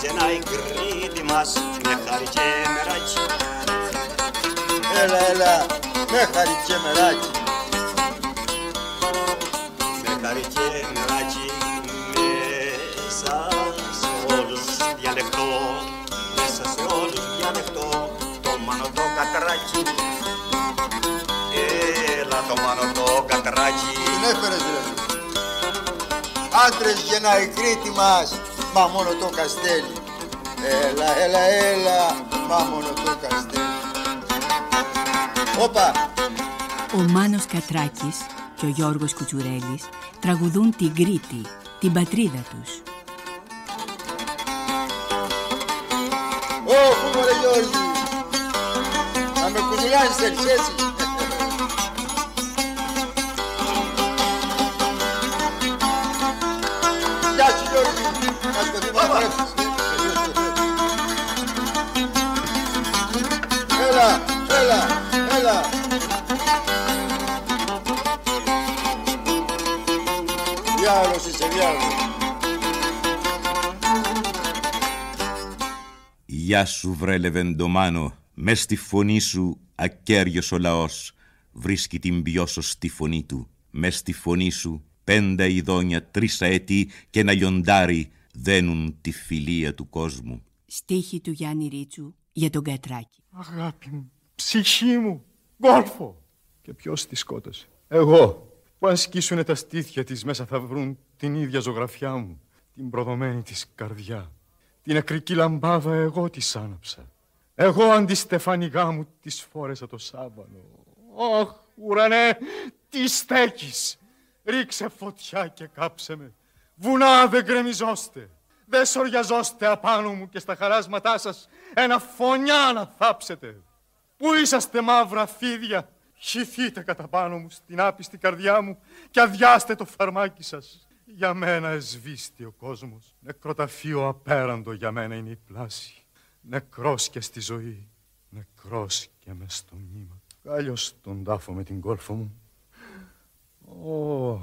Άντρες γεννάει Κρήτη μας Με χάρη και μεράκι Έλα, έλα, με χαρί και μεράκι. Με χάρη και μεράκι Μέσα σε όλους διαλεχτώ Μέσα σε όλους διαλεχτώ Το μάνο το κατράκι Έλα το μάνο το κατράκι Την έφερες ρε. Άντρες γεννάει Κρήτη μας, μα μόνο το καστέλι. Έλα, έλα, έλα, μα μόνο το καστέλι. Όπα, Ο Μάνος Κατράκης και ο Γιώργος Κουτσουρέλης τραγουδούν την Κρήτη, την πατρίδα τους. Ω, μωρέ Γιώργη. Να με κουζουλάνεις θέλεις έτσι. Έλα, έλα, έλα. Διάολος είσαι, διάολος. Γεια σου βρε Λεβεντομάνο, μες στη φωνή σου ακέραιος ο λαός βρίσκει την πιο σωστή φωνή του. Μες στη φωνή σου πέντα ειδόνια τρίσα έτη και ένα λιοντάρι δένουν τη φιλία του κόσμου. Στίχη του Γιάννη Ρίτσου για τον Κατράκη. Αγάπη μου, ψυχή μου, γκόρφο. Και ποιος τη σκότωσε; Εγώ, που αν σκίσουνε τα στήθια της μέσα θα βρουν την ίδια ζωγραφιά μου, την προδομένη της καρδιά. Την ακρική λαμπάδα εγώ της άναψα. Εγώ αντιστεφανιγά μου της φόρεσα το σάβανο. Αχ, ουρανέ, τι στέκεις. Ρίξε φωτιά και κάψε με. Βουνά δεν γκρεμιζόστε. Δεν σοριαζόστε απάνω μου και στα χαράσματά σας ένα φωνιά να θάψετε. Πού είσαστε μαύρα φίδια. Χυθείτε κατά πάνω μου στην άπιστη καρδιά μου και αδειάστε το φαρμάκι σας. Για μένα εσβήστη ο κόσμος. Νεκροταφείο απέραντο για μένα είναι η πλάση. Νεκρός και στη ζωή. Νεκρός και μες στο μνήμα. Κάλιος τον τάφο με την κόλφο μου. Ω,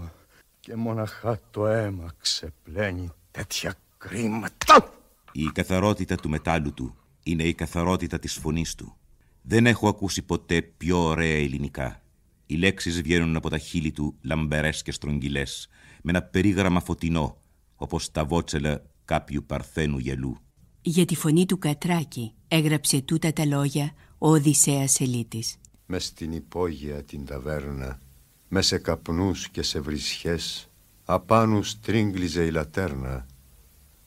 και μοναχά το αίμα ξεπλένει τέτοια κρίματα. Η καθαρότητα του μετάλλου του είναι η καθαρότητα της φωνής του. Δεν έχω ακούσει ποτέ πιο ωραία ελληνικά. Οι λέξεις βγαίνουν από τα χείλη του λαμπερές και στρογγυλές, με ένα περίγραμμα φωτεινό, όπως τα βότσελα κάποιου παρθένου γελού. Για τη φωνή του Κατράκη έγραψε τούτα τα λόγια ο Οδυσσέας Ελίτης. μες στην υπόγεια την ταβέρνα, με σε καπνούς και σε βρισιές, απάνου στρίγγλιζε η λατέρνα,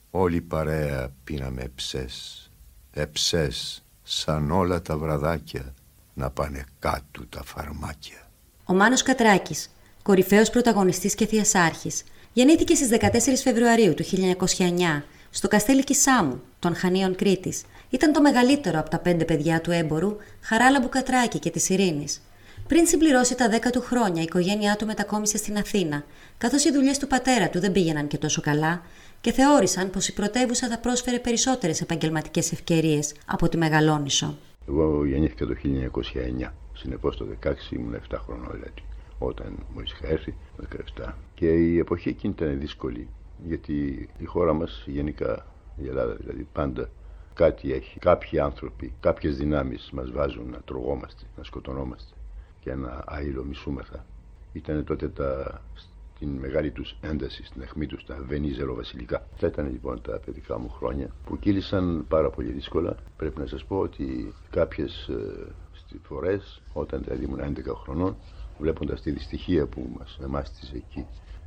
όλη παρέα πίναμε ψες, εψές σαν όλα τα βραδάκια, να πάνε κάτω τα φαρμάκια. Ο Μάνος Κατράκης, κορυφαίος πρωταγωνιστής και θειασάρχης, γεννήθηκε στις 14 Φεβρουαρίου του 1909 στο καστέλι Κισάμου των Χανίων Κρήτης. Ήταν το μεγαλύτερο από τα πέντε παιδιά του έμπορου Χαράλαμπου Κατράκη και της Ειρήνης. Πριν συμπληρώσει τα 10 του χρόνια, η οικογένειά του μετακόμισε στην Αθήνα, καθώς οι δουλειές του πατέρα του δεν πήγαιναν και τόσο καλά και θεώρησαν πως η πρωτεύουσα θα πρόσφερε περισσότερες επαγγελματικές ευκαιρίες από τη Μεγαλόνισο. Εγώ γεννήθηκα το 1909, συνεπώς το 16 ήμουν 7 χρονών δηλαδή, όταν μόλις είχα έρθει, το 17. Και η εποχή εκείνη ήταν δύσκολη, γιατί η χώρα μας γενικά, η Ελλάδα δηλαδή, πάντα κάτι έχει. Κάποιοι άνθρωποι, κάποιες δυνάμεις μας βάζουν να τρογόμαστε, να σκοτωνόμαστε και να αηλομισούμεθα. Ήταν τότε τα την μεγάλη τους ένταση στην αιχμή τους στα Βενίζελο βασιλικά. Αυτά ήταν λοιπόν τα παιδικά μου χρόνια που κύλησαν πάρα πολύ δύσκολα. Πρέπει να σας πω ότι κάποιες ε, φορές όταν δηλαδή ήμουν 11 χρονών βλέποντας τη δυστυχία που μας εμάστησε εκεί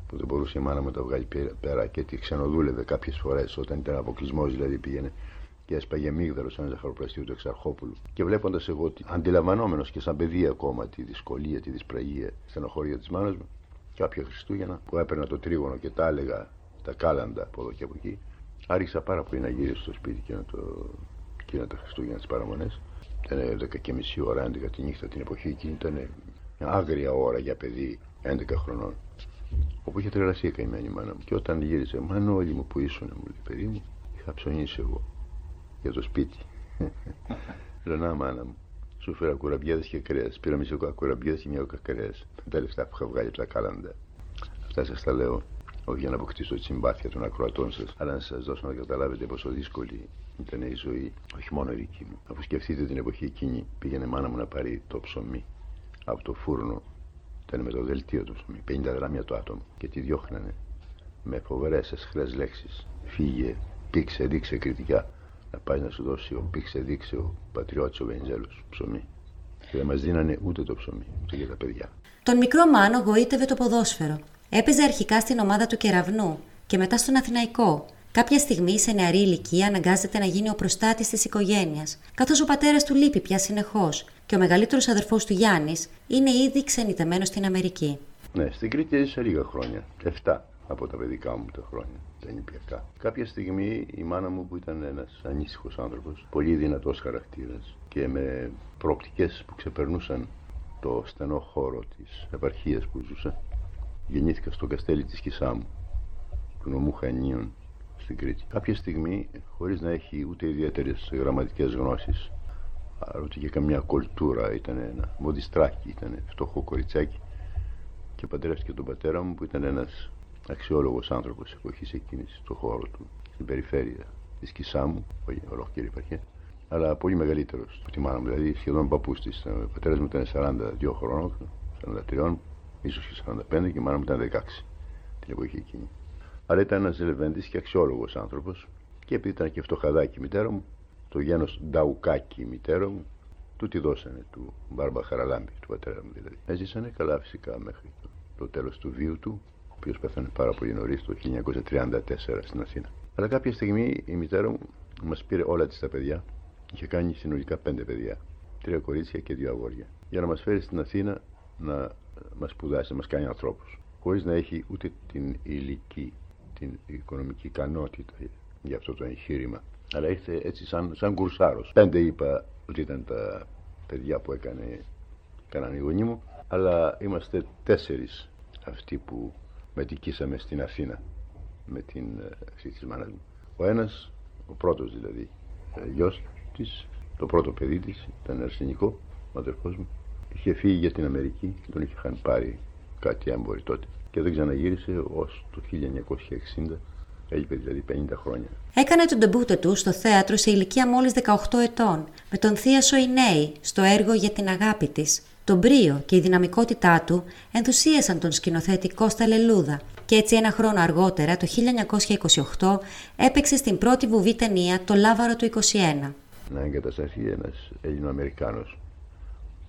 που δεν μπορούσε η μάνα μου να τα βγάλει πέρα και τη ξενοδούλευε κάποιες φορές όταν ήταν αποκλεισμός δηλαδή πήγαινε και έσπαγε μίγδαρο σαν ζαχαροπλαστείο του Εξαρχόπουλου. Και βλέποντας εγώ, αντιλαμβανόμενος και σαν παιδί ακόμα τη δυσκολία, τη δυσπραγία, στενοχώρια της μάνας μου, κάποια Χριστούγεννα που έπαιρνα το τρίγωνο και τα έλεγα τα κάλαντα από εδώ και από εκεί, άρχισα πάρα πολύ να γυρίσω στο σπίτι και να το. εκείνα τα Χριστούγεννα τις παραμονές. Ήταν 10 και μισή ώρα, 11 τη νύχτα την εποχή εκείνη, ήταν μια άγρια ώρα για παιδί 11 χρονών. Όπου είχε τρελαθεί η καημένη μάνα μου. Και όταν γύρισε, Μαν όλοι μου που ήσουν, μου λέει παιδί μου, είχα ψωνίσει εγώ για το σπίτι. Λέω να μάνα μου, σου φέρα κουραμπιέδες και κρέας. Πήρα μισό κουραμπιέδες και μια όκα κρέας. Τα λεφτά που είχα βγάλει από τα κάλαντα. Αυτά σας τα λέω όχι για να αποκτήσω τη συμπάθεια των ακροατών σας, αλλά να σας δώσω να καταλάβετε πόσο δύσκολη ήταν η ζωή, όχι μόνο η δική μου. Αφού σκεφτείτε την εποχή εκείνη, πήγαινε μάνα μου να πάρει το ψωμί από το φούρνο. Ήταν με το δελτίο του ψωμί, 50 γραμμιά το άτομο και τη διώχνανε με φοβερές εσχρές λέξεις. Φύγε, πήξε, δείξε κριτικά να πάει να σου δώσει ο πήξε δείξε ο πατριώτης ο Βενιζέλος ψωμί. Και δεν μας δίνανε ούτε το ψωμί, ούτε για τα παιδιά. Τον μικρό Μάνο γοήτευε το ποδόσφαιρο. Έπαιζε αρχικά στην ομάδα του Κεραυνού και μετά στον Αθηναϊκό. Κάποια στιγμή σε νεαρή ηλικία αναγκάζεται να γίνει ο προστάτης της οικογένειας, καθώς ο πατέρας του λείπει πια συνεχώς και ο μεγαλύτερος αδερφός του Γιάννης είναι ήδη ξενιτεμένος στην Αμερική. Ναι, στην Κρήτη έζησα λίγα χρόνια. Εφτά από τα παιδικά μου τα χρόνια τα νηπιακά. Κάποια στιγμή η μάνα μου που ήταν ένας ανήσυχος άνθρωπος, πολύ δυνατός χαρακτήρας και με προοπτικές που ξεπερνούσαν το στενό χώρο της επαρχίας που ζούσα, γεννήθηκα στο καστέλι της Κισάμου, του νομού Χανίων στην Κρήτη. Κάποια στιγμή, χωρίς να έχει ούτε ιδιαίτερες γραμματικές γνώσεις, αλλά ούτε και καμιά κολτούρα, ήταν ένα μοδιστράκι, ήταν φτωχό κοριτσάκι και παντρεύτηκε τον πατέρα μου που ήταν ένας αξιόλογος άνθρωπος εποχής εκείνης στον χώρο του, στην περιφέρεια της Κισάμου, όχι ολόκληρη επαρχία, αλλά πολύ μεγαλύτερος από τη μάνα μου, δηλαδή σχεδόν παππούς της. Ο πατέρας μου ήταν 42 χρονών, 43, ίσως και 45 και η μάνα μου ήταν 16 την εποχή εκείνη. Αλλά ήταν ένας ζελεβέντης και αξιόλογος άνθρωπος και επειδή ήταν και φτωχαδάκι η μητέρα μου, το γένος Νταουκάκι η μητέρα μου, του τη δώσανε του Μπάρμπα Χαραλάμπη, του πατέρα μου δηλαδή. Έζησανε καλά φυσικά μέχρι το, το τέλος του βίου του, οποίος πέθανε πάρα πολύ νωρίς το 1934 στην Αθήνα. Αλλά κάποια στιγμή η μητέρα μου μας πήρε όλα της τα παιδιά. Είχε κάνει συνολικά πέντε παιδιά. Τρία κορίτσια και δύο αγόρια. Για να μας φέρει στην Αθήνα να μας σπουδάσει, να μας κάνει ανθρώπους. Χωρίς να έχει ούτε την ηλική, την οικονομική ικανότητα για αυτό το εγχείρημα. Αλλά ήρθε έτσι σαν, σαν κουρσάρος. Πέντε είπα ότι ήταν τα παιδιά που έκανε, έκαναν οι γονεί μου, αλλά είμαστε τέσσερις αυτοί που μετικήσαμε στην Αθήνα με την αυτή της μάνας μου. Ο ένας, ο πρώτος δηλαδή, ε, γιος της, το πρώτο παιδί της, ήταν αρσενικό, ο αδερφός μου. Είχε φύγει για την Αμερική, τον είχαν πάρει κάτι έμποροι τότε και δεν ξαναγύρισε ως το 1960 Έλειπε δηλαδή 50 χρόνια. Έκανε τον τεμπούτο του στο θέατρο σε ηλικία μόλις 18 ετών, με τον Θεία Σοϊνέη στο έργο «Για την αγάπη της», το μπρίο και η δυναμικότητά του ενθουσίασαν τον σκηνοθέτη Κώστα Λελούδα και έτσι ένα χρόνο αργότερα, το 1928, έπαιξε στην πρώτη βουβή ταινία «Το Λάβαρο του 21». Να εγκατασταθεί ένας Έλληνο-Αμερικάνος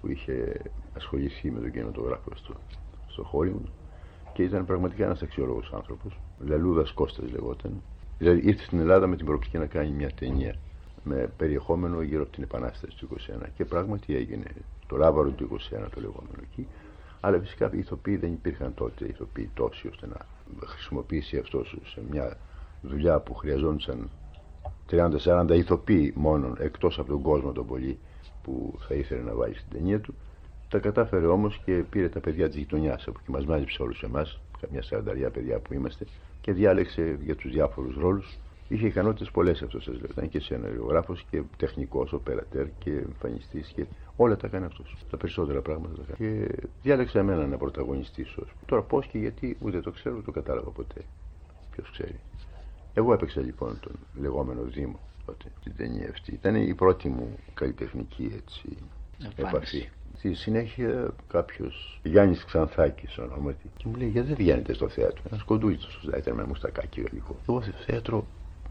που είχε ασχοληθεί με τον κινηματογράφο στο, στο Hollywood και ήταν πραγματικά ένας αξιόλογος άνθρωπος. Λελούδας Κώστας λεγόταν. Δηλαδή ήρθε στην Ελλάδα με την προοπτική να κάνει μια ταινία με περιεχόμενο γύρω από την Επανάσταση του 21 και πράγματι έγινε το λάβαρο του 21 το λεγόμενο εκεί. Αλλά φυσικά οι ηθοποιοί δεν υπήρχαν τότε ηθοποιοί τόσοι ώστε να χρησιμοποιήσει αυτός σε μια δουλειά που χρειαζόντουσαν 30-40 ηθοποιοί μόνο εκτός από τον κόσμο τον πολύ που θα ήθελε να βάλει στην ταινία του. Τα κατάφερε όμως και πήρε τα παιδιά της γειτονιάς από εκεί μας μάζεψε όλους εμάς, καμιά σαρανταριά παιδιά που είμαστε, και διάλεξε για τους διάφορους ρόλους Είχε ικανότητες πολλές αυτό σας λέω. Ήταν και σεναριογράφο και τεχνικός, οπερατέρ και εμφανιστής και όλα τα έκανε αυτός. Τα περισσότερα πράγματα τα έκανε. Και διάλεξα εμένα να πρωταγωνιστήσω. Τώρα πώς και γιατί ούτε το ξέρω, ούτε το κατάλαβα ποτέ. Ποιος ξέρει. Εγώ έπαιξα λοιπόν τον λεγόμενο Δήμο τότε, την ταινία αυτή. Ήταν η πρώτη μου καλλιτεχνική έτσι, επαφή Στη συνέχεια κάποιος Γιάννης Ξανθάκης ονόματι και μου λέει: Γιατί δεν βγαίνετε στο θέατρο; Ένας κοντούλιτο ήταν με μουστακάκι γαλλικό. Εγώ στο θέατρο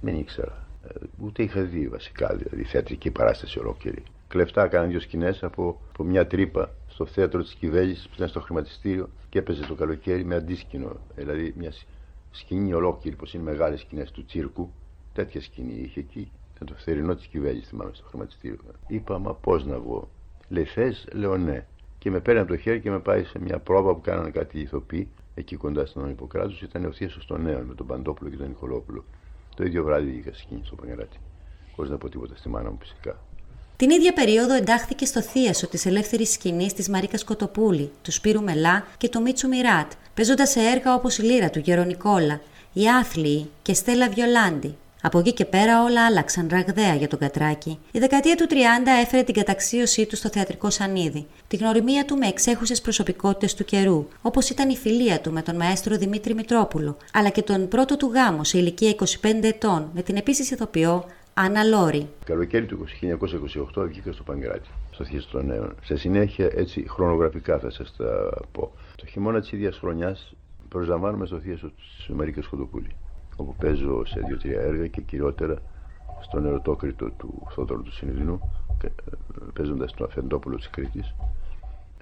δεν ήξερα. Ε, Ούτε είχα δει βασικά δηλαδή θεατρική παράσταση ολόκληρη. Κλεφτά έκανα δύο σκηνές από, από μια τρύπα στο θέατρο της Κιβέλη που ήταν στο χρηματιστήριο και έπαιζε το καλοκαίρι με αντίσκηνο. Δηλαδή μια σκηνή ολόκληρη, πως είναι μεγάλες σκηνές του τσίρκου. Τέτοια σκηνή είχε εκεί. Ήταν το θερινό της Κιβέλη, θυμάμαι, στο χρηματιστήριο. Είπα, μα πώς να βγω. Λέει, θες, λέω ναι. Και με παίρνει από το χέρι και με πάει σε μια πρόβα που κάνανε κάτι ηθοποιοί, εκεί κοντά στον Ιπποκράτου. Ήταν ο Θίασο των Νέων με τον Παντόπουλο και τον Νικολόπουλο. Το ίδιο βράδυ είχα σκηνή στο Παγκράτη. Χωρίς να πω τίποτα στη μάνα μου φυσικά. Την ίδια περίοδο εντάχθηκε στο θίασο της ελεύθερης σκηνής της Μαρίκα Κοτοπούλη, του Σπύρου Μελά και του Μίτσου Μιράτ, παίζοντας σε έργα όπως η Λύρα του Γερονικόλα, η Άθλιοι και Στέλλα Βιολάντη. Από εκεί και πέρα όλα άλλαξαν ραγδαία για τον Κατράκη. Η δεκαετία του 30 έφερε την καταξίωσή του στο θεατρικό σανίδι, τη γνωριμία του με εξέχουσες προσωπικότητες του καιρού, όπως ήταν η φιλία του με τον μαέστρο Δημήτρη Μητρόπουλο, αλλά και τον πρώτο του γάμο σε ηλικία 25 ετών με την επίσης ηθοποιό Άννα Λόρι. Καλοκαίρι του 1928 βγήκα στο Παγκράτη, στο Θείο των Νέων. Σε συνέχεια, έτσι χρονογραφικά θα σας τα πω. Το χειμώνα της ίδιας χρονιάς προσλαμβάνομαι στο Θείο της Μαρίκας Κοντοπούλη όπου παίζω σε δύο-τρία έργα και κυριότερα στον ερωτόκριτο του Θόδωρου του Συνειδηνού ε, παίζοντας τον Αφεντόπουλο της Κρήτης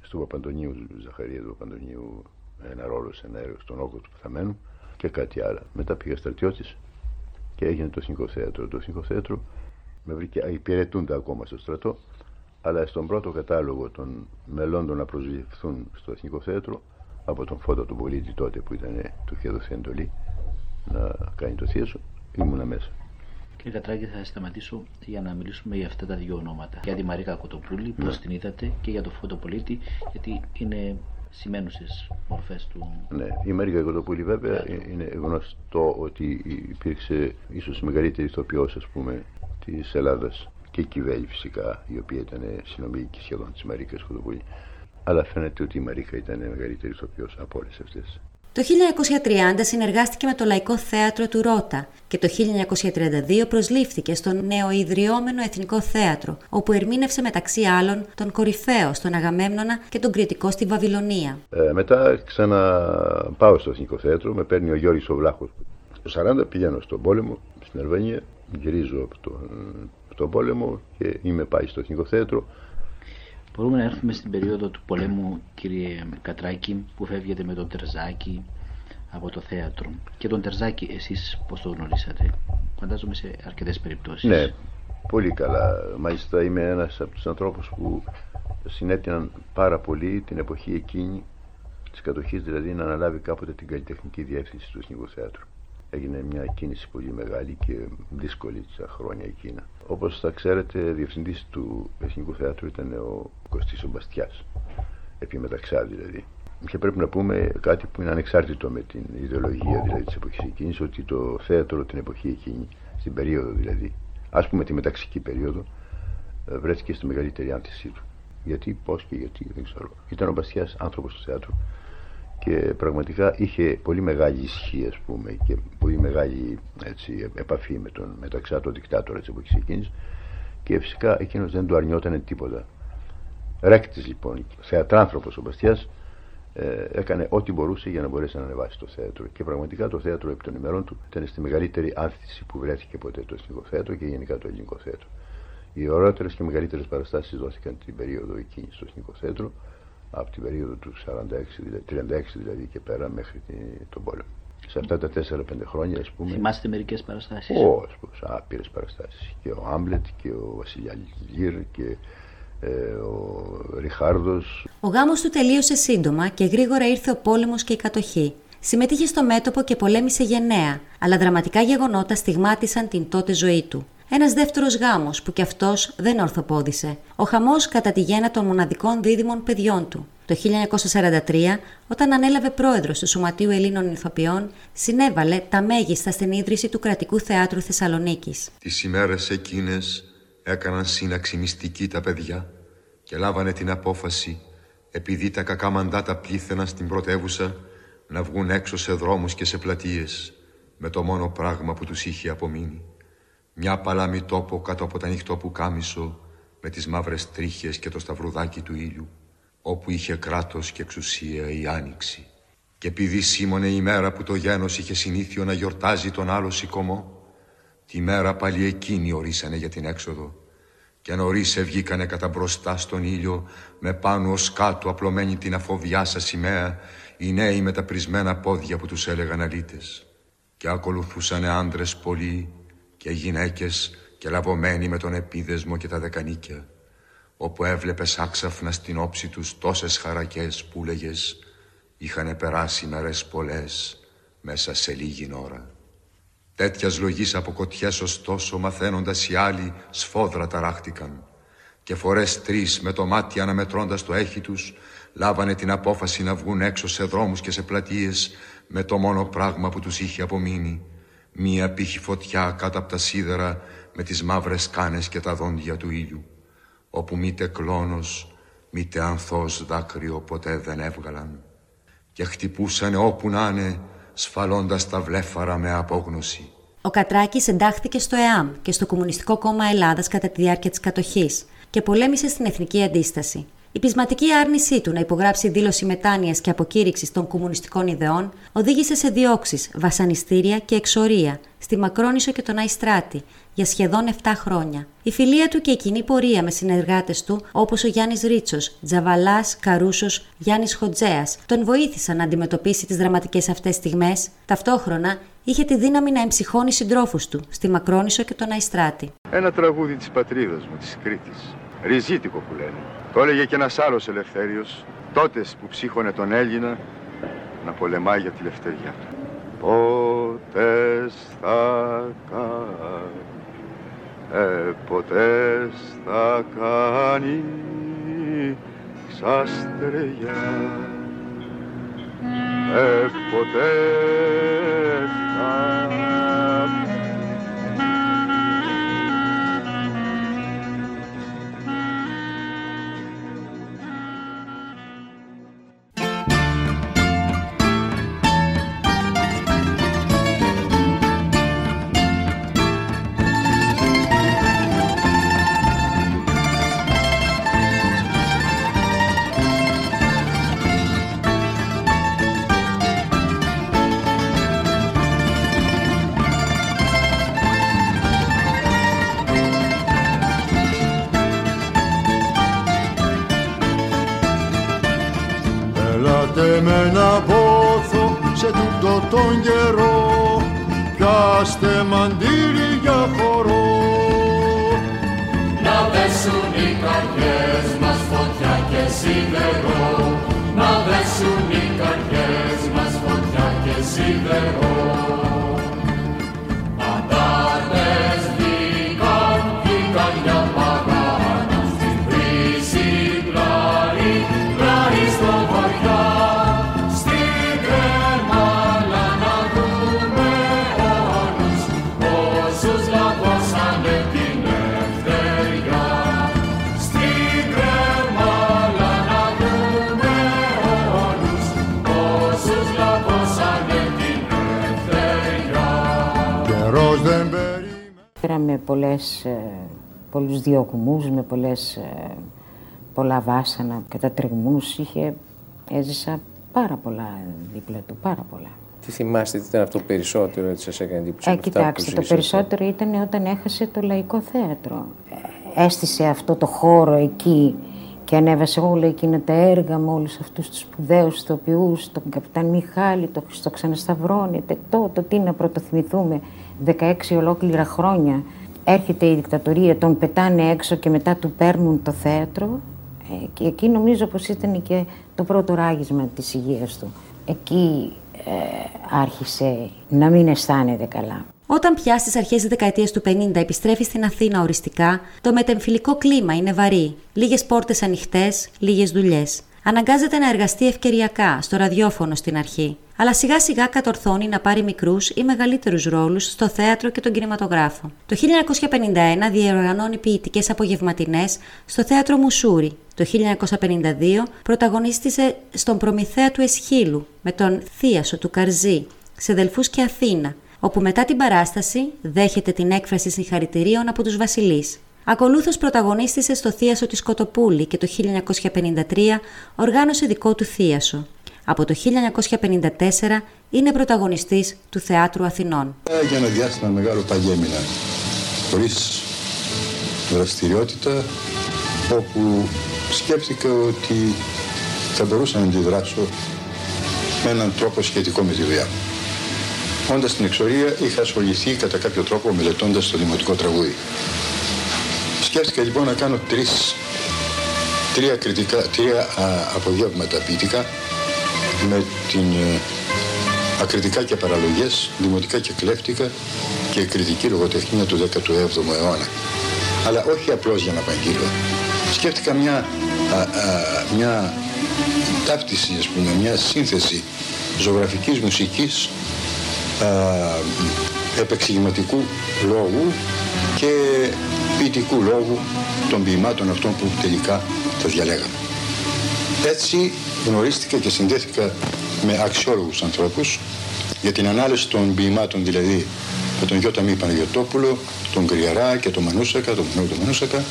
στο Παπαντονίου Ζαχαρία του Παπαντονίου ένα ρόλο σε ένα έργο στον όγκο του Πεθαμένου και κάτι άλλο. Μετά πήγα στρατιώτης και έγινε το Εθνικό Θέατρο. Το Εθνικό Θέατρο με βρήκε, υπηρετούνται ακόμα στο στρατό αλλά στον πρώτο κατάλογο των μελών να προσληφθούν στο Εθνικό Θέατρο από τον Φώτα του Πολίτη τότε που ήταν, του είχε δοθεί εντολή να κάνει το θείο σου, ήμουνα μέσα. Κύριε Κατράκη, θα σταματήσω για να μιλήσουμε για αυτά τα δύο ονόματα. Για τη Μαρίκα Κοτοπούλη, ναι. πώς την είδατε, και για το Φωτοπολίτη, γιατί είναι σημαίνουσες μορφές του. Ναι, η Μαρίκα Κοτοπούλη βέβαια είναι γνωστό ότι υπήρξε ίσως η μεγαλύτερη ηθοποιός, ας πούμε, της Ελλάδας και η Κιβέλη φυσικά, η οποία ήταν συνομιλική σχεδόν της Μαρίκας Κοτοπούλη. Αλλά φαίνεται ότι η Μαρίκα ήταν μεγαλύτερη ηθοποιός από όλες αυτές. Το 1930 συνεργάστηκε με το Λαϊκό Θέατρο του Ρώτα και το 1932 προσλήφθηκε στο νεοειδριόμενο Εθνικό Θέατρο, όπου ερμήνευσε μεταξύ άλλων τον Κορυφαίο στον Αγαμέμνονα και τον Κριτικό στη Βαβυλωνία. Ε, μετά ξαναπάω στο Εθνικό Θέατρο, με παίρνει ο Γιώργης ο Βλάχος. Το 1940 πηγαίνω στον πόλεμο, στην Αλβανία, γυρίζω από τον, τον πόλεμο και είμαι πάει στο Εθνικό Θέατρο. Μπορούμε να έρθουμε στην περίοδο του πολέμου, κύριε Κατράκη, που φεύγετε με τον Τερζάκη από το θέατρο. Και τον Τερζάκη, εσείς πώς το γνωρίσατε; Φαντάζομαι σε αρκετές περιπτώσεις. Ναι, πολύ καλά. Μάλιστα είμαι ένας από τους ανθρώπους που συνέτειναν πάρα πολύ την εποχή εκείνη της κατοχής, δηλαδή να αναλάβει κάποτε την καλλιτεχνική διεύθυνση του Εθνικού Θέατρου έγινε μια κίνηση πολύ μεγάλη και δύσκολη στα χρόνια εκείνα. Όπως θα ξέρετε, διευθυντής του Εθνικού Θεάτρου ήταν ο Κωστής ο Μπαστιάς, επί μεταξά δηλαδή. Και πρέπει να πούμε κάτι που είναι ανεξάρτητο με την ιδεολογία δηλαδή της εποχής εκείνης, ότι το θέατρο την εποχή εκείνη, στην περίοδο δηλαδή, ας πούμε τη μεταξική περίοδο, ε, βρέθηκε στη μεγαλύτερη άνθησή του. Γιατί, πώς και γιατί, δεν ξέρω. Ήταν ο Μπαστιάς άνθρωπος του θέατρου και πραγματικά είχε πολύ μεγάλη ισχύ ας πούμε και πολύ μεγάλη έτσι, επαφή με τον μεταξάτο δικτάτορα της εποχής εκείνης και φυσικά εκείνος δεν του αρνιόταν τίποτα. Ρέκτης λοιπόν, θεατράνθρωπος ο Μπαστιάς ε, έκανε ό,τι μπορούσε για να μπορέσει να ανεβάσει το θέατρο και πραγματικά το θέατρο επί των ημερών του ήταν στη μεγαλύτερη άνθηση που βρέθηκε ποτέ το εθνικό θέατρο και γενικά το ελληνικό θέατρο. Οι ωραιότερε και μεγαλύτερες παραστάσεις δόθηκαν την περίοδο εκείνης στο εθνικό θέατρο από την περίοδο του 46, 36 δηλαδή και πέρα μέχρι τον πόλεμο. Σε αυτά τα 4-5 χρόνια, ας πούμε. Θυμάστε μερικές παραστάσεις; Όχι, άπειρες παραστάσεις. Και ο Άμπλετ και ο Βασιλιά Λιρ και ε, ο Ριχάρδος. Ο γάμος του τελείωσε σύντομα και γρήγορα ήρθε ο πόλεμος και η κατοχή. Συμμετείχε στο μέτωπο και πολέμησε γενναία, αλλά δραματικά γεγονότα στιγμάτισαν την τότε ζωή του. Ένας δεύτερος γάμος που κι αυτός δεν ορθοπόδησε. Ο χαμός κατά τη γέννα των μοναδικών δίδυμων παιδιών του. Το 1943, όταν ανέλαβε πρόεδρος του Σωματείου Ελλήνων Ηθοποιών, συνέβαλε τα μέγιστα στην ίδρυση του Κρατικού Θεάτρου Θεσσαλονίκης. Τις ημέρες εκείνες έκαναν σύναξη μυστική τα παιδιά και λάβανε την απόφαση, επειδή τα κακά μαντάτα πλήθαιναν στην πρωτεύουσα, να βγουν έξω σε δρόμους και σε πλατείες, με το μόνο πράγμα που τους είχε απομείνει μια παλάμη τόπο κάτω από τα νύχτο που κάμισο με τις μαύρες τρίχες και το σταυρουδάκι του ήλιου όπου είχε κράτος και εξουσία η Άνοιξη. Και επειδή σήμωνε η μέρα που το γένος είχε συνήθιο να γιορτάζει τον άλλο σηκωμό, τη μέρα πάλι εκείνη ορίσανε για την έξοδο και νωρίς ευγήκανε κατά μπροστά στον ήλιο με πάνω ως κάτω απλωμένη την αφοβιάσα σημαία οι νέοι με τα πρισμένα πόδια που τους έλεγαν αλήτες και ακολουθούσαν άντρες πολλοί και γυναίκες και λαβωμένοι με τον επίδεσμο και τα δεκανίκια όπου έβλεπες άξαφνα στην όψη τους τόσες χαρακές που λέγες είχαν περάσει μέρες πολλές μέσα σε λίγη ώρα. Τέτοιας λογής από κοτιές ωστόσο μαθαίνοντας οι άλλοι σφόδρα ταράχτηκαν και φορές τρεις με το μάτι αναμετρώντας το έχι τους λάβανε την απόφαση να βγουν έξω σε δρόμους και σε πλατείες με το μόνο πράγμα που τους είχε απομείνει μία πύχη φωτιά κάτω από τα σίδερα με τις μαύρες κάνες και τα δόντια του ήλιου όπου μήτε κλόνος μήτε ανθός δάκρυο ποτέ δεν έβγαλαν και χτυπούσαν όπου να είναι σφαλώντας τα βλέφαρα με απόγνωση. Ο Κατράκης εντάχθηκε στο ΕΑΜ και στο Κομμουνιστικό Κόμμα Ελλάδας κατά τη διάρκεια της κατοχής και πολέμησε στην Εθνική Αντίσταση. Η πεισματική άρνησή του να υπογράψει δήλωση μετάνοιας και αποκήρυξης των κομμουνιστικών ιδεών οδήγησε σε διώξεις, βασανιστήρια και εξορία στη Μακρόνισο και τον Αϊστράτη για σχεδόν 7 χρόνια. Η φιλία του και η κοινή πορεία με συνεργάτες του, όπως ο Γιάννης Ρίτσος, Τζαβαλάς, Καρούσος, Γιάννης Χοτζέας, τον βοήθησαν να αντιμετωπίσει τις δραματικές αυτές στιγμές. Ταυτόχρονα είχε τη δύναμη να εμψυχώνει συντρόφους του στη Μακρόνισο και τον Αϊστράτη. Ένα τραγούδι της πατρίδας μου, της Κρήτης. Ριζίτικο που λένε. Το έλεγε και ένας άλλος ελευθέριος, τότες που ψύχωνε τον Έλληνα να πολεμάει για τη λευτεριά του. Ποτέ θα κάνει, ε, ποτέ θα κάνει ξαστεριά. Ε, ποτέ θα με και με πολλές, ε, πολλούς διωγμούς, με πολλές, ε, πολλά βάσανα, κατατρεγμούς. Είχε, έζησα πάρα πολλά δίπλα του, πάρα πολλά. Τι θυμάστε, τι ήταν αυτό περισσότερο έτσι σας έκανε εντύπωση ε, Κοιτάξτε, το περισσότερο ήταν όταν έχασε το Λαϊκό Θέατρο. Έστησε αυτό το χώρο εκεί και ανέβασε όλα εκείνα τα έργα με όλους αυτούς τους σπουδαίους ηθοποιούς, τον Καπιτάν Μιχάλη, τον Χριστό Ξανασταυρώνη, το, το τι να πρωτοθυμηθούμε. 16 ολόκληρα χρόνια έρχεται η δικτατορία, τον πετάνε έξω και μετά του παίρνουν το θέατρο. Ε, και εκεί νομίζω πως ήταν και το πρώτο ράγισμα της υγείας του. Εκεί ε, άρχισε να μην αισθάνεται καλά. Όταν πια στις αρχές της δεκαετίας του 50 επιστρέφει στην Αθήνα οριστικά, το μετεμφυλικό κλίμα είναι βαρύ. Λίγες πόρτες ανοιχτές, λίγες δουλειές. Αναγκάζεται να εργαστεί ευκαιριακά στο ραδιόφωνο στην αρχή αλλά σιγά σιγά κατορθώνει να πάρει μικρούς ή μεγαλύτερους ρόλους στο θέατρο και τον κινηματογράφο. Το 1951 διοργανώνει ποιητικές απογευματινές στο θέατρο Μουσούρι. Το 1952 πρωταγωνίστησε στον Προμηθέα του Εσχύλου με τον Θίασο του Καρζή σε Δελφούς και Αθήνα, όπου μετά την παράσταση δέχεται την έκφραση συγχαρητηρίων από τους βασιλείς. Ακολούθως πρωταγωνίστησε στο Θίασο της Κοτοπούλη και το 1953 οργάνωσε δικό του θίασο. Από το 1954 είναι πρωταγωνιστής του Θεάτρου Αθηνών. Ε, Για ένα διάστημα μεγάλο παγέμινα, χωρίς δραστηριότητα, όπου σκέφτηκα ότι θα μπορούσα να αντιδράσω με έναν τρόπο σχετικό με τη δουλειά μου. Όντας στην εξορία είχα ασχοληθεί κατά κάποιο τρόπο μελετώντας το δημοτικό τραγούδι. Σκέφτηκα λοιπόν να κάνω τρεις, τρία, κριτικά, τρία α, απογεύματα ποιητικά με την ε, ακριτικά και παραλογές, δημοτικά και κλέφτικα και κριτική λογοτεχνία του 17ου αιώνα. Αλλά όχι απλώς για να παγγείλω. Σκέφτηκα μια, α, α, μια ταύτιση, ας πούμε, μια σύνθεση ζωγραφικής μουσικής α, επεξηγηματικού λόγου και ποιητικού λόγου των ποιημάτων αυτών που τελικά τα διαλέγαμε. Έτσι γνωρίστηκα και συνδέθηκα με αξιόλογους ανθρώπους για την ανάλυση των ποιημάτων δηλαδή με τον Γιώτα Μη Παναγιωτόπουλο, τον Γκριαρά και τον Μανούσακα, τον Μανώλη τον Μανούσακα,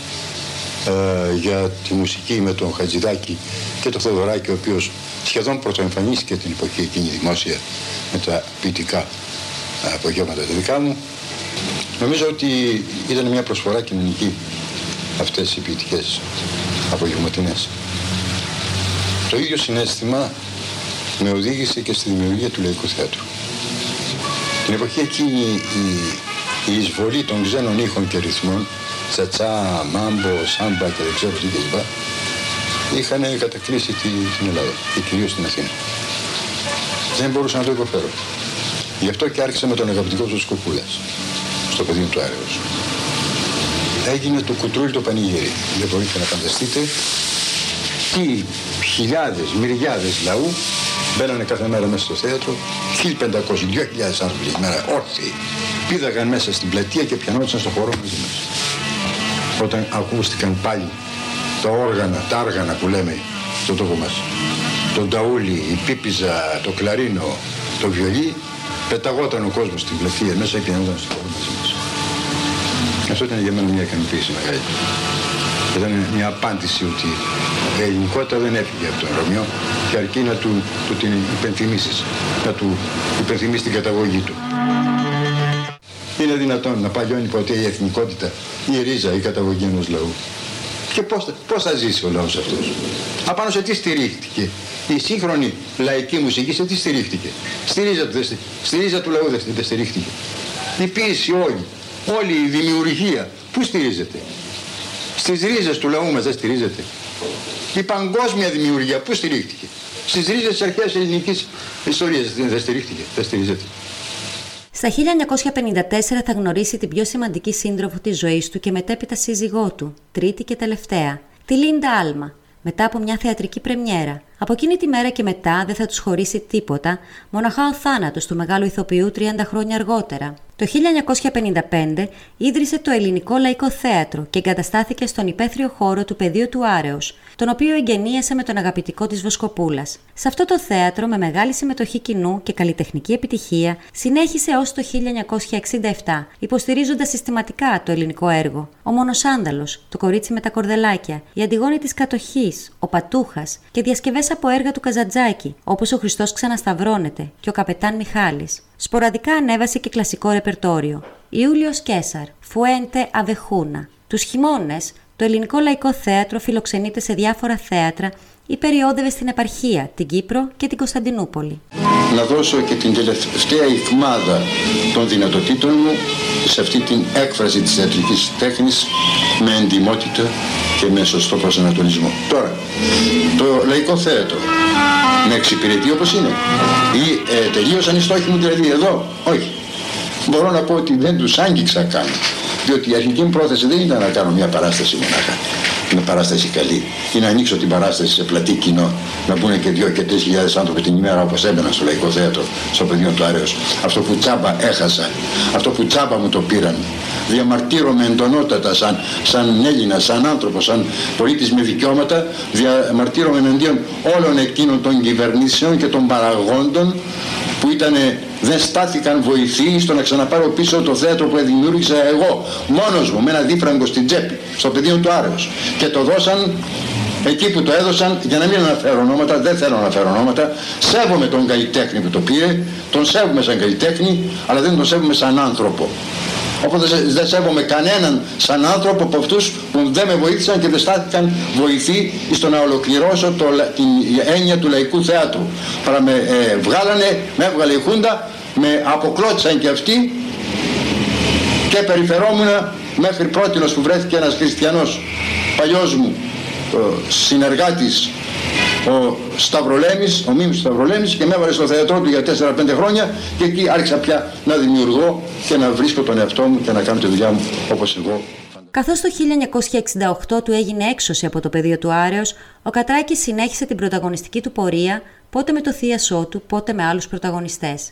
ε, για τη μουσική με τον Χατζηδάκη και τον Θοδωράκη, ο οποίος σχεδόν πρωτοεμφανίστηκε την εποχή εκείνη δημόσια με τα ποιητικά απογεύματα τα δικά μου. Νομίζω ότι ήταν μια προσφορά κοινωνική αυτές οι ποιητικές απογευματινές. Το ίδιο συνέστημα με οδήγησε και στη δημιουργία του Λαϊκού Θεάτρου. Την εποχή εκείνη η, η εισβολή των ξένων ήχων και ρυθμών, τσατσά, μάμπο, σάμπα και δεν ξέρω τι κλπ. είχαν κατακλείσει τη, την Ελλάδα και κυρίως την Αθήνα. Δεν μπορούσα να το υποφέρω. Γι' αυτό και άρχισα με τον αγαπητικό του Σκοπούλας, στο πεδίο του Άρεος. Έγινε το κουτρούλι το πανηγύρι. Δεν μπορείτε να φανταστείτε τι χιλιάδες, μυριάδες λαού μπαίνανε κάθε μέρα μέσα στο θέατρο, 1500-2000 άνθρωποι τη μέρα, όρθιοι. Πήδαγαν μέσα στην πλατεία και πιανόντουσαν στο χώρο μαζί μας. Όταν ακούστηκαν πάλι τα όργανα, τα άργανα που λέμε στον τόπο μας, το ταούλι, η πίπιζα, το κλαρίνο, το βιολί, πεταγόταν ο κόσμος στην πλατεία μέσα και πιανόταν στο χώρο μαζί μας. Αυτό ήταν για μένα μια ικανοποίηση μεγάλη. Ήταν μια απάντηση ότι η ελληνικότητα δεν έφυγε από τον Ρωμιό και αρκεί να του, του την υπενθυμίσεις, να του υπενθυμίσεις την καταγωγή του. Είναι δυνατόν να παλιώνει ποτέ η εθνικότητα, η ρίζα, η καταγωγή ενός λαού; Και πώς, θα- πώς θα ζήσει ο λαός αυτός; Απάνω σε τι στηρίχτηκε. Η σύγχρονη λαϊκή μουσική σε τι στηρίχτηκε; Στη ρίζα του, δεν στι- στη ρίζα του λαού δεν δεν στηρίχτηκε. Η ποίηση όλη, όλη η δημιουργία, πού στηρίζεται; Στις ρίζες του λαού μας δεν στηρίζεται. Η παγκόσμια δημιουργία πού στηρίχτηκε. Στις ρίζες της αρχαίας ελληνικής ιστορίας δεν δεν στηρίχτηκε, δεν στηρίζεται. Στα 1954 θα γνωρίσει την πιο σημαντική σύντροφο της ζωής του και μετέπειτα σύζυγό του, τρίτη και τελευταία, τη Λίντα Άλμα, μετά από μια θεατρική πρεμιέρα. Από εκείνη τη μέρα και μετά δεν θα τους χωρίσει τίποτα, μοναχά ο θάνατος του μεγάλου ηθοποιού 30 χρόνια αργότερα. Το 1955 ίδρυσε το Ελληνικό Λαϊκό Θέατρο και εγκαταστάθηκε στον υπαίθριο χώρο του πεδίου του Άρεος, τον οποίο εγγενίασε με τον αγαπητικό της Βοσκοπούλας. Σε αυτό το θέατρο, με μεγάλη συμμετοχή κοινού και καλλιτεχνική επιτυχία, συνέχισε ως το 1967, υποστηρίζοντας συστηματικά το ελληνικό έργο. Ο Μονοσάνταλος, το κορίτσι με τα κορδελάκια, η Αντιγόνη της Κατοχής, ο Πατούχας και διασκευές από έργα του Καζαντζάκη, όπως ο Χριστός ξανασταυρώνεται και ο Καπετάν Μιχάλης. Σποραδικά ανέβασε και κλασικό ρεπερτόριο. Ιούλιος Κέσαρ, Φουέντε Αβεχούνα. Τους χειμώνες, το Ελληνικό Λαϊκό Θέατρο φιλοξενείται σε διάφορα θέατρα ή περιόδευε στην επαρχία, την Κύπρο και την Κωνσταντινούπολη. να δώσω και την τελευταία ικμάδα των δυνατοτήτων μου σε αυτή την έκφραση της θεατρικής τέχνης με εντιμότητα και με σωστό προσανατολισμό. Τώρα, το λαϊκό θέατρο με εξυπηρετεί όπως είναι ή ε, τελείωσαν οι στόχοι μου δηλαδή εδώ, όχι. Μπορώ να πω ότι δεν τους άγγιξα καν διότι η αρχική μου πρόθεση δεν ήταν να κάνω μια παράσταση μονάχα μια παράσταση καλή ή να ανοίξω την παράσταση σε πλατή κοινό να μπουν και δύο και τρεις χιλιάδες άνθρωποι την ημέρα όπως έμπαιναν στο Λαϊκό Θέατρο στο πεδίο του Άρεος αυτό που τσάμπα έχασα αυτό που τσάμπα μου το πήραν διαμαρτύρομαι εντονότατα σαν, σαν Έλληνα, σαν άνθρωπος, σαν πολίτης με δικαιώματα διαμαρτύρομαι εναντίον όλων εκείνων των κυβερνήσεων και των παραγόντων που ήταν, δεν στάθηκαν βοηθοί στο να ξαναπάρω πίσω το θέατρο που δημιούργησα εγώ μόνος μου με ένα δίφραγκο στην τσέπη στο πεδίο του Άρεος και το δώσαν εκεί που το έδωσαν για να μην αναφέρω ονόματα, δεν θέλω να αναφέρω ονόματα σέβομαι τον καλλιτέχνη που το πήρε τον σέβομαι σαν καλλιτέχνη αλλά δεν τον σέβομαι σαν άνθρωπο Οπότε δεν σέβομαι κανέναν σαν άνθρωπο από αυτούς που δεν με βοήθησαν και δεν στάθηκαν βοηθοί στο να ολοκληρώσω το, την έννοια του λαϊκού θεάτρου. Παρά με ε, βγάλανε, με έβγαλε η Χούντα, με αποκλώτησαν και αυτοί και περιφερόμουν μέχρι πρότινος που βρέθηκε ένας χριστιανός παλιός μου συνεργάτης ο Σταυρολέμης, ο Μίμης Σταυρολέμης και με έβαλε στο θέατρό του για 4-5 χρόνια και εκεί άρχισα πια να δημιουργώ και να βρίσκω τον εαυτό μου και να κάνω τη δουλειά μου όπως εγώ. Καθώς το 1968 του έγινε έξωση από το πεδίο του Άρεος, ο Κατράκης συνέχισε την πρωταγωνιστική του πορεία, πότε με το θείασό του, πότε με άλλους πρωταγωνιστές.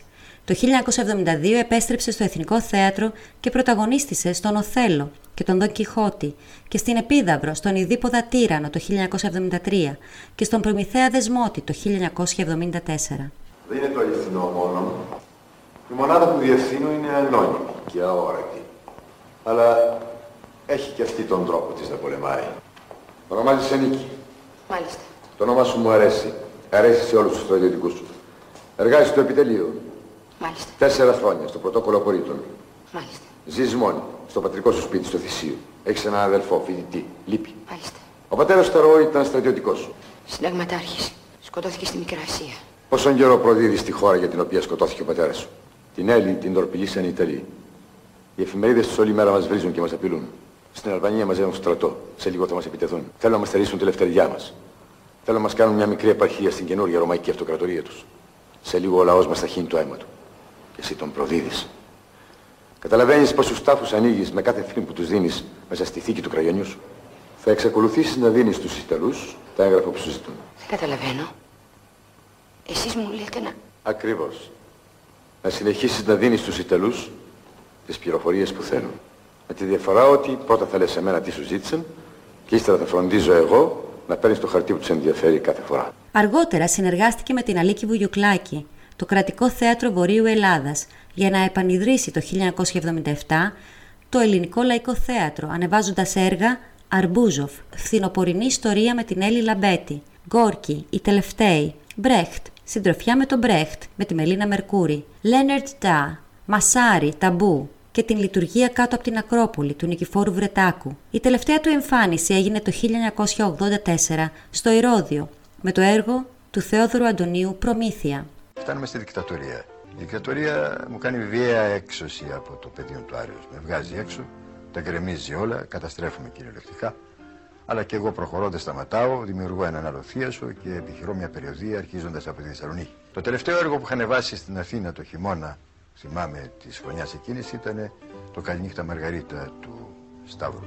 Το 1972 επέστρεψε στο Εθνικό Θέατρο και πρωταγωνίστησε στον Οθέλο και τον Δον Κιχώτη και στην Επίδαυρο στον Ιδίποδα Τύρανο το 1973 και στον Προμηθέα Δεσμότη το 1974. Δεν είναι το αληθινό μόνο. Η μονάδα που διευθύνω είναι ανώνυμη και αόρατη. Αλλά έχει και αυτή τον τρόπο της να πολεμάει. Ονομάζεσαι Νίκη. Μάλιστα. Το όνομα σου μου αρέσει. Αρέσει σε όλους τους στρατιωτικούς σου. Εργάζεσαι στο επιτελείο. Μάλιστα. Τέσσερα χρόνια στο πρωτόκολλο απορρίτων. Μάλιστα. Ζεις μόνη, στο πατρικό σου σπίτι, στο Θησίο. Έχεις έναν αδελφό, φοιτητή, λύπη. Μάλιστα. Ο πατέρας του Ταρό ήταν στρατιωτικός σου. Συνταγματάρχης. Σκοτώθηκε στη Μικρά Ασία. Πόσον καιρό προδίδεις τη χώρα για την οποία σκοτώθηκε ο πατέρας σου; Την Έλλη την τορπιλήσαν οι Ιταλοί. Οι εφημερίδες τους όλη μέρα μας βρίζουν και μας απειλούν. Στην Αλβανία μαζεύουν στρατό. Σε λίγο θα μας επιτεθούν. Θέλουν να μας θερήσουν τη ελευθεριά μας. Θέλουν να μας κάνουν μια μικρή επαρχία στην καινούργια ρωμαϊκή αυτοκρατορία τους. Σε λίγο ο λαός μας θα χύνει το αίμα του. Και εσύ τον προδίδεις. Καταλαβαίνεις πόσους τάφους ανοίγεις με κάθε θρύν που τους δίνεις μέσα στη θήκη του κραγιονιού σου. Θα εξακολουθήσεις να δίνεις στους Ιταλούς τα έγγραφα που σου ζητούν. Δεν καταλαβαίνω. Εσείς μου λέτε να... Ακριβώς. Να συνεχίσεις να δίνεις στους Ιταλούς τις πληροφορίες που θέλουν. Με τη διαφορά ότι πρώτα θα λες σε μένα τι σου ζήτησαν και ύστερα θα φροντίζω εγώ να παίρνεις το χαρτί που τους ενδιαφέρει κάθε φορά. Αργότερα συνεργάστηκε με την Αλίκη Βουγιουκλάκη, το Κρατικό Θέατρο Βορείου Ελλάδας, για να επανειδρύσει το 1977 το Ελληνικό Λαϊκό Θέατρο, ανεβάζοντας έργα Αρμπούζοφ, Φθινοπωρινή Ιστορία με την Έλλη Λαμπέτη, Γκόρκι, Οι Τελευταίοι, Μπρέχτ, Συντροφιά με τον Μπρέχτ, με τη Μελίνα Μερκούρη, Λέοναρντ, Ντα, Μασάρι, Ταμπού και την Λειτουργία κάτω από την Ακρόπολη του Νικηφόρου Βρεττάκου. Η τελευταία του εμφάνιση έγινε το 1984 στο Ηρώδιο με το έργο του Θεόδωρου Αντωνίου Προμήθεια. Φτάνουμε στη δικτατορία. Η δικτατορία μου κάνει βία έξωση από το πεδίο του Άριος. Με βγάζει έξω, τα γκρεμίζει όλα, καταστρέφουμε κυριολεκτικά. Αλλά και εγώ προχωρώ, δεν σταματάω, δημιουργώ έναν άλλο θείασο και επιχειρώ μια περιοδία αρχίζοντας από τη Θεσσαλονίκη. Το τελευταίο έργο που είχαν βάσει στην Αθήνα το χειμώνα, θυμάμαι της χρονιάς εκείνης, ήταν το Καληνύχτα Μαργαρίτα του Σταύρου.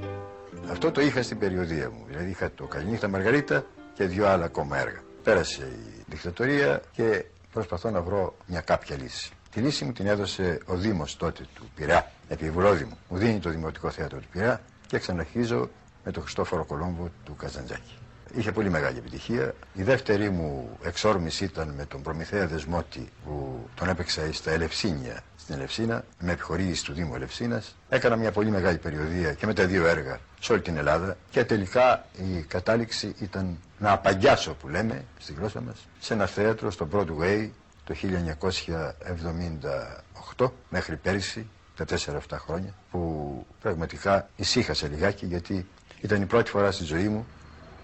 Αυτό το είχα στην περιοδία μου. Δηλαδή είχα το Καληνύχτα Μαργαρίτα και δύο άλλα ακόμα έργα. Πέρασε η δικτατορία και προσπαθώ να βρω μια κάποια λύση. Τη λύση μου την έδωσε ο Δήμος τότε του Πειραιά, επιβουλόδημο. Μου δίνει το Δημοτικό Θέατρο του Πειραιά και ξαναρχίζω με τον Χριστόφορο Κολόμβο του Καζαντζάκη. Είχε πολύ μεγάλη επιτυχία. Η δεύτερη μου εξόρμηση ήταν με τον Προμηθέα Δεσμότη που τον έπαιξα στα Ελευσίνια στην Ελευσίνα, με επιχορήγηση του Δήμου Ελευσίνας. Έκανα μια πολύ μεγάλη περιοδία και με τα δύο έργα σε όλη την Ελλάδα και τελικά η κατάληξη ήταν να απαγιάσω που λέμε στη γλώσσα μας σε ένα θέατρο στο Broadway το 1978 μέχρι πέρυσι τα 4-7 χρόνια που πραγματικά ησύχασα λιγάκι γιατί ήταν η πρώτη φορά στη ζωή μου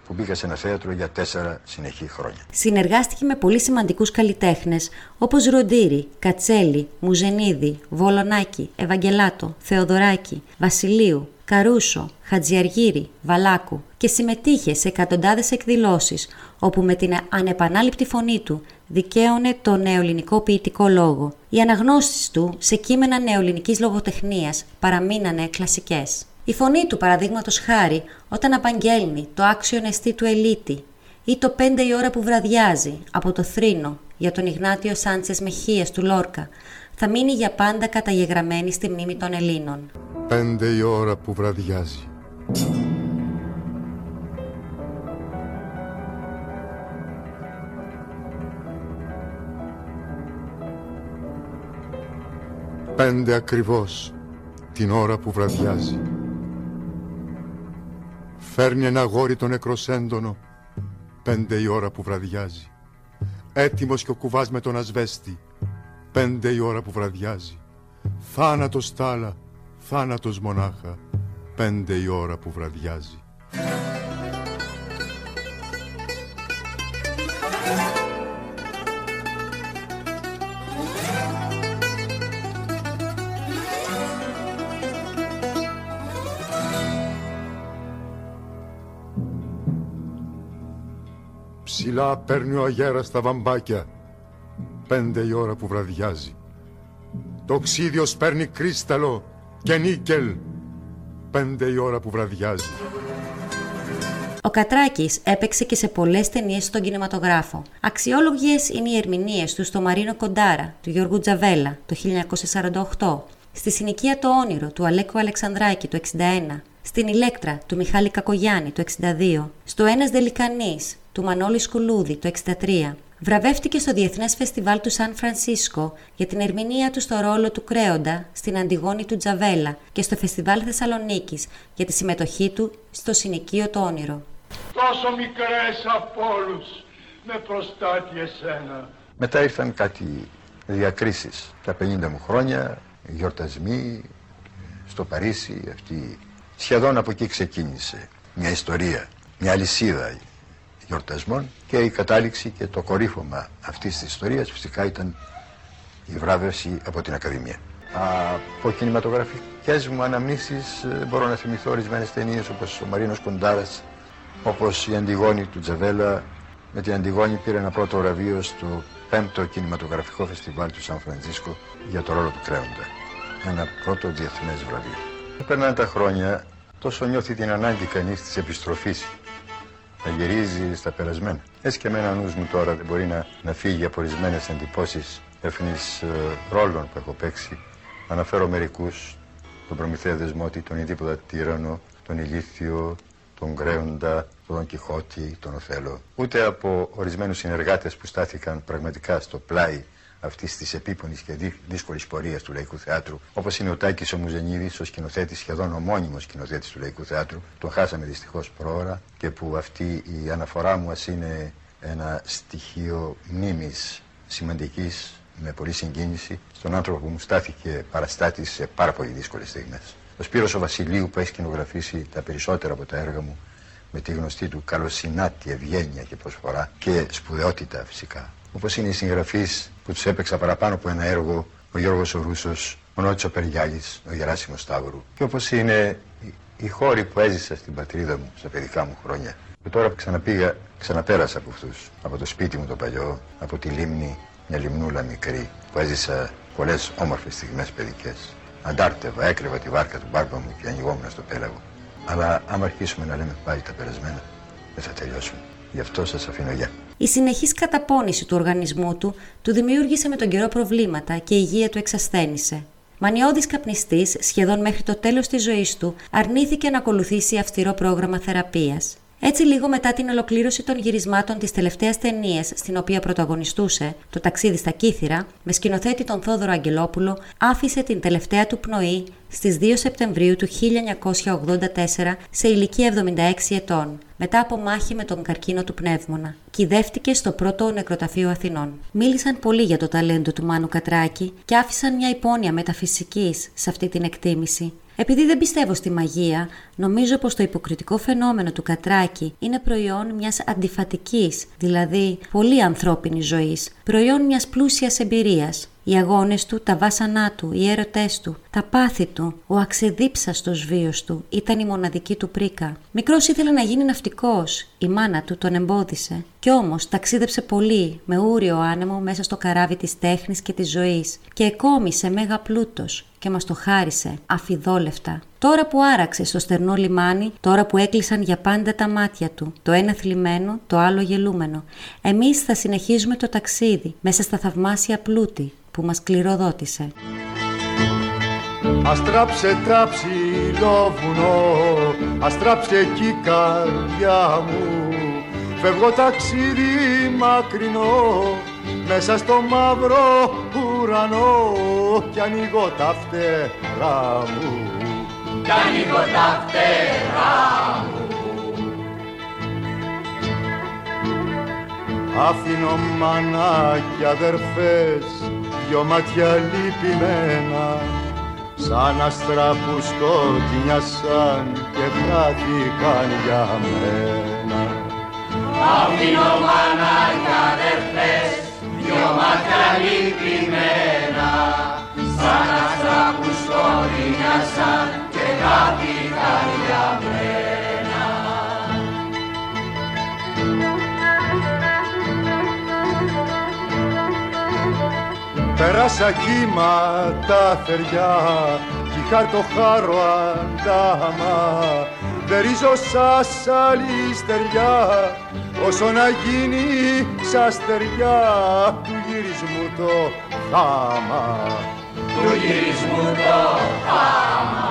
που μπήκα σε ένα θέατρο για τέσσερα συνεχή χρόνια. Συνεργάστηκε με πολύ σημαντικούς καλλιτέχνες όπως Ροντήρη, Κατσέλη, Μουζενίδη, Βολονάκη, Ευαγγελάτο, Θεοδωράκη, Βασιλείου, Καρούσο, Χατζιαργύρη, Βαλάκου και συμμετείχε σε εκατοντάδες εκδηλώσεις όπου με την ανεπανάληπτη φωνή του δικαίωνε το νεοελληνικό ποιητικό λόγο. Οι αναγνώσεις του σε κείμενα νεοελληνικής λογοτεχνίας παραμείνανε κλασικές. Η φωνή του, παραδείγματος χάρη, όταν απαγγέλνει το άξιο εστί του Ελίτη ή το πέντε η ώρα που βραδιάζει από το θρήνο για τον Ιγνάτιο Σάντσες Μεχίας του Λόρκα, θα μείνει για πάντα καταγεγραμμένη στη μνήμη των Ελλήνων. Πέντε η ώρα που βραδιάζει. Πέντε ακριβώς την ώρα που βραδιάζει. Φέρνει ένα γόρι τον νεκροσέντονο Πέντε η ώρα που βραδιάζει. Έτοιμος και ο κουβάς με τον ασβέστη. Πέντε η ώρα που βραδιάζει. Θάνατος τάλα, θάνατος μονάχα. Πέντε η ώρα που βραδιάζει. Ψηλά παίρνει ο αγέρας στα βαμπάκια. Πέντε η ώρα που βραδιάζει. Το οξύδιο παίρνει κρίσταλο και νίκελ. Πέντε η ώρα που βραδιάζει. Ο Κατράκης έπαιξε και σε πολλές ταινίες στον κινηματογράφο. Αξιόλογες είναι οι ερμηνείες του στο Μαρίνο Κοντάρα του Γιώργου Τζαβέλα το 1948, στη Συνοικία το Όνειρο του Αλέκου Αλεξανδράκη το 1961, στην Ηλέκτρα του Μιχάλη Κακογιάννη το 62, στο Ένας Δελικανής του Μανώλης Σκουλούδη το 63. Βραβεύτηκε στο Διεθνές Φεστιβάλ του Σαν Φρανσίσκο για την ερμηνεία του στο ρόλο του Κρέοντα στην Αντιγόνη του Τζαβέλα και στο Φεστιβάλ Θεσσαλονίκης για τη συμμετοχή του στο συνοικείο το Όνειρο. Τόσο μικρές από όλους, με προστάτη εσένα. Μετά ήρθαν κάτι διακρίσεις. Τα 50 μου χρόνια, γιορτασμοί στο Παρίσι, αυτή σχεδόν από εκεί ξεκίνησε μια ιστορία, μια αλυσίδα γιορτασμών και η κατάληξη και το κορύφωμα αυτής της ιστορίας φυσικά ήταν η βράβευση από την Ακαδημία. Από κινηματογραφικές μου αναμνήσεις ε, μπορώ να θυμηθώ ορισμένες ταινίες όπως ο Μαρίνος Κοντάρας, όπως η Αντιγόνη του Τζαβέλα. Με την Αντιγόνη πήρε ένα πρώτο βραβείο στο 5ο κινηματογραφικό φεστιβάλ του Σαν Φραντζίσκο για το ρόλο του Κρέοντα. Ένα πρώτο διεθνές βραβείο. Περνάνε τα χρόνια, τόσο νιώθει την ανάγκη κανείς της επιστροφής να γυρίζει στα περασμένα. Έτσι και εμένα νους μου τώρα δεν μπορεί να, να φύγει από ορισμένες εντυπώσεις εύθυνης ε, ρόλων που έχω παίξει. Αναφέρω μερικούς, τον Προμηθέα Δεσμότη, τον Ιδίποτα Τύρανο, τον Ηλίθιο, τον Γκρέοντα, τον Κιχώτη, τον Οθέλο. Ούτε από ορισμένους συνεργάτες που στάθηκαν πραγματικά στο πλάι αυτής της επίπονης και δύσκολης πορείας του Λαϊκού Θεάτρου, όπως είναι ο Τάκης ο Μουζενίδης, ο σκηνοθέτης, σχεδόν ομώνυμο σκηνοθέτης του Λαϊκού Θεάτρου. Τον χάσαμε δυστυχώς πρόωρα και που αυτή η αναφορά μου ας είναι ένα στοιχείο μνήμης σημαντικής με πολλή συγκίνηση στον άνθρωπο που μου στάθηκε παραστάτη σε πάρα πολύ δύσκολες στιγμές. Ο Σπύρος ο Βασιλείου που έχει σκηνογραφήσει τα περισσότερα από τα έργα μου με τη γνωστή του καλοσυνάτη ευγένεια και προσφορά και σπουδαιότητα φυσικά. Όπως είναι οι συγγραφείς που τους έπαιξα παραπάνω από ένα έργο, ο Γιώργος ο Ρούσος, ο Νότσο Περιγιάλης, ο Γεράσιμος Σταύρου. Και όπως είναι οι χώροι που έζησα στην πατρίδα μου, στα παιδικά μου χρόνια. Και τώρα που ξαναπήγα, ξαναπέρασα από αυτούς, από το σπίτι μου το παλιό, από τη λίμνη, μια λιμνούλα μικρή, που έζησα πολλές όμορφες στιγμές παιδικές. Αντάρτευα, έκρυβα τη βάρκα του μπάρμπα μου και ανοιγόμουν στο πέλαγο. Αλλά άμα αρχίσουμε να λέμε πάλι τα περασμένα, δεν θα τελειώσουμε. Γι' αυτό σας αφήνω γεια. Η συνεχής καταπώνηση του οργανισμού του του δημιούργησε με τον καιρό προβλήματα και η υγεία του εξασθένησε. Μανιώδης καπνιστής, σχεδόν μέχρι το τέλος της ζωής του, αρνήθηκε να ακολουθήσει αυστηρό πρόγραμμα θεραπείας. Έτσι, λίγο μετά την ολοκλήρωση των γυρισμάτων της τελευταίας ταινίας στην οποία πρωταγωνιστούσε, Το ταξίδι στα Κύθυρα, με σκηνοθέτη τον Θόδωρο Αγγελόπουλο, άφησε την τελευταία του πνοή στις 2 Σεπτεμβρίου του 1984 σε ηλικία 76 ετών, μετά από μάχη με τον καρκίνο του πνεύμονα. Κυδεύτηκε στο πρώτο νεκροταφείο Αθηνών. Μίλησαν πολύ για το ταλέντο του Μάνου Κατράκη και άφησαν μια υπόνοια μεταφυσικής σε αυτή την εκτίμηση. Επειδή δεν πιστεύω στη μαγεία, νομίζω πως το υποκριτικό φαινόμενο του Κατράκη είναι προϊόν μιας αντιφατικής, δηλαδή πολύ ανθρώπινης ζωής, προϊόν μιας πλούσιας εμπειρίας. Οι αγώνες του, τα βάσανά του, οι έρωτές του, τα πάθη του, ο αξεδίψαστος βίος του ήταν η μοναδική του πρίκα. Μικρός ήθελε να γίνει ναυτικός, η μάνα του τον εμπόδισε. Κι όμως ταξίδεψε πολύ, με ούριο άνεμο μέσα στο καράβι της τέχνης και της ζωής και εκόμισε μέγα πλούτος και μας το χάρισε, αφιδόλευτα. Τώρα που άραξε στο στερνό λιμάνι, τώρα που έκλεισαν για πάντα τα μάτια του, το ένα θλιμμένο, το άλλο γελούμενο, εμείς θα συνεχίζουμε το ταξίδι μέσα στα θαυμάσια πλούτη που μας κληροδότησε. Αστράψε τα ψηλό βουνό, αστράψε εκεί καρδιά μου Φεύγω ταξίδι μακρινό μέσα στο μαύρο ουρανό κι ανοίγω τα φτερά μου κι ανοίγω τα φτερά μου Αφήνω μάνα και αδερφές δυο μάτια λυπημένα σαν άστρα που σκοτεινιάσαν και χάθηκαν για μένα. Αφήνω μάνα και αδερφές δυο μάτια λυπημένα σαν άστρα που σκοτεινιάσαν και χάθηκαν για μένα. Πέρασα κύμα τα θεριά κι χάρτο χάρο αντάμα δεν ρίζω σας άλλη στεριά όσο να γίνει σα στεριά του γυρισμού το θάμα του γυρισμού το θάμα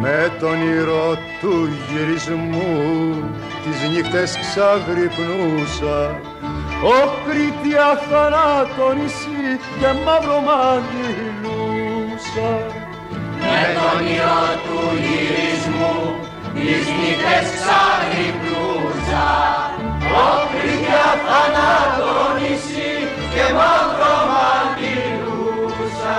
με τον ήρω του γυρισμού τις νύχτες ξαγρυπνούσα. Ω Κρήτη αθανάτο νησί και μαύρο μαγιλούσα Με τον ήρω του γυρισμού τις νύχτες ξαγρυπνούσα Ω Κρήτη αθανάτο νησί και μαύρο μαγιλούσα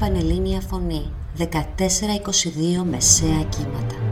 Πανελλήνια Φωνή. 14-22 Μεσαία Κύματα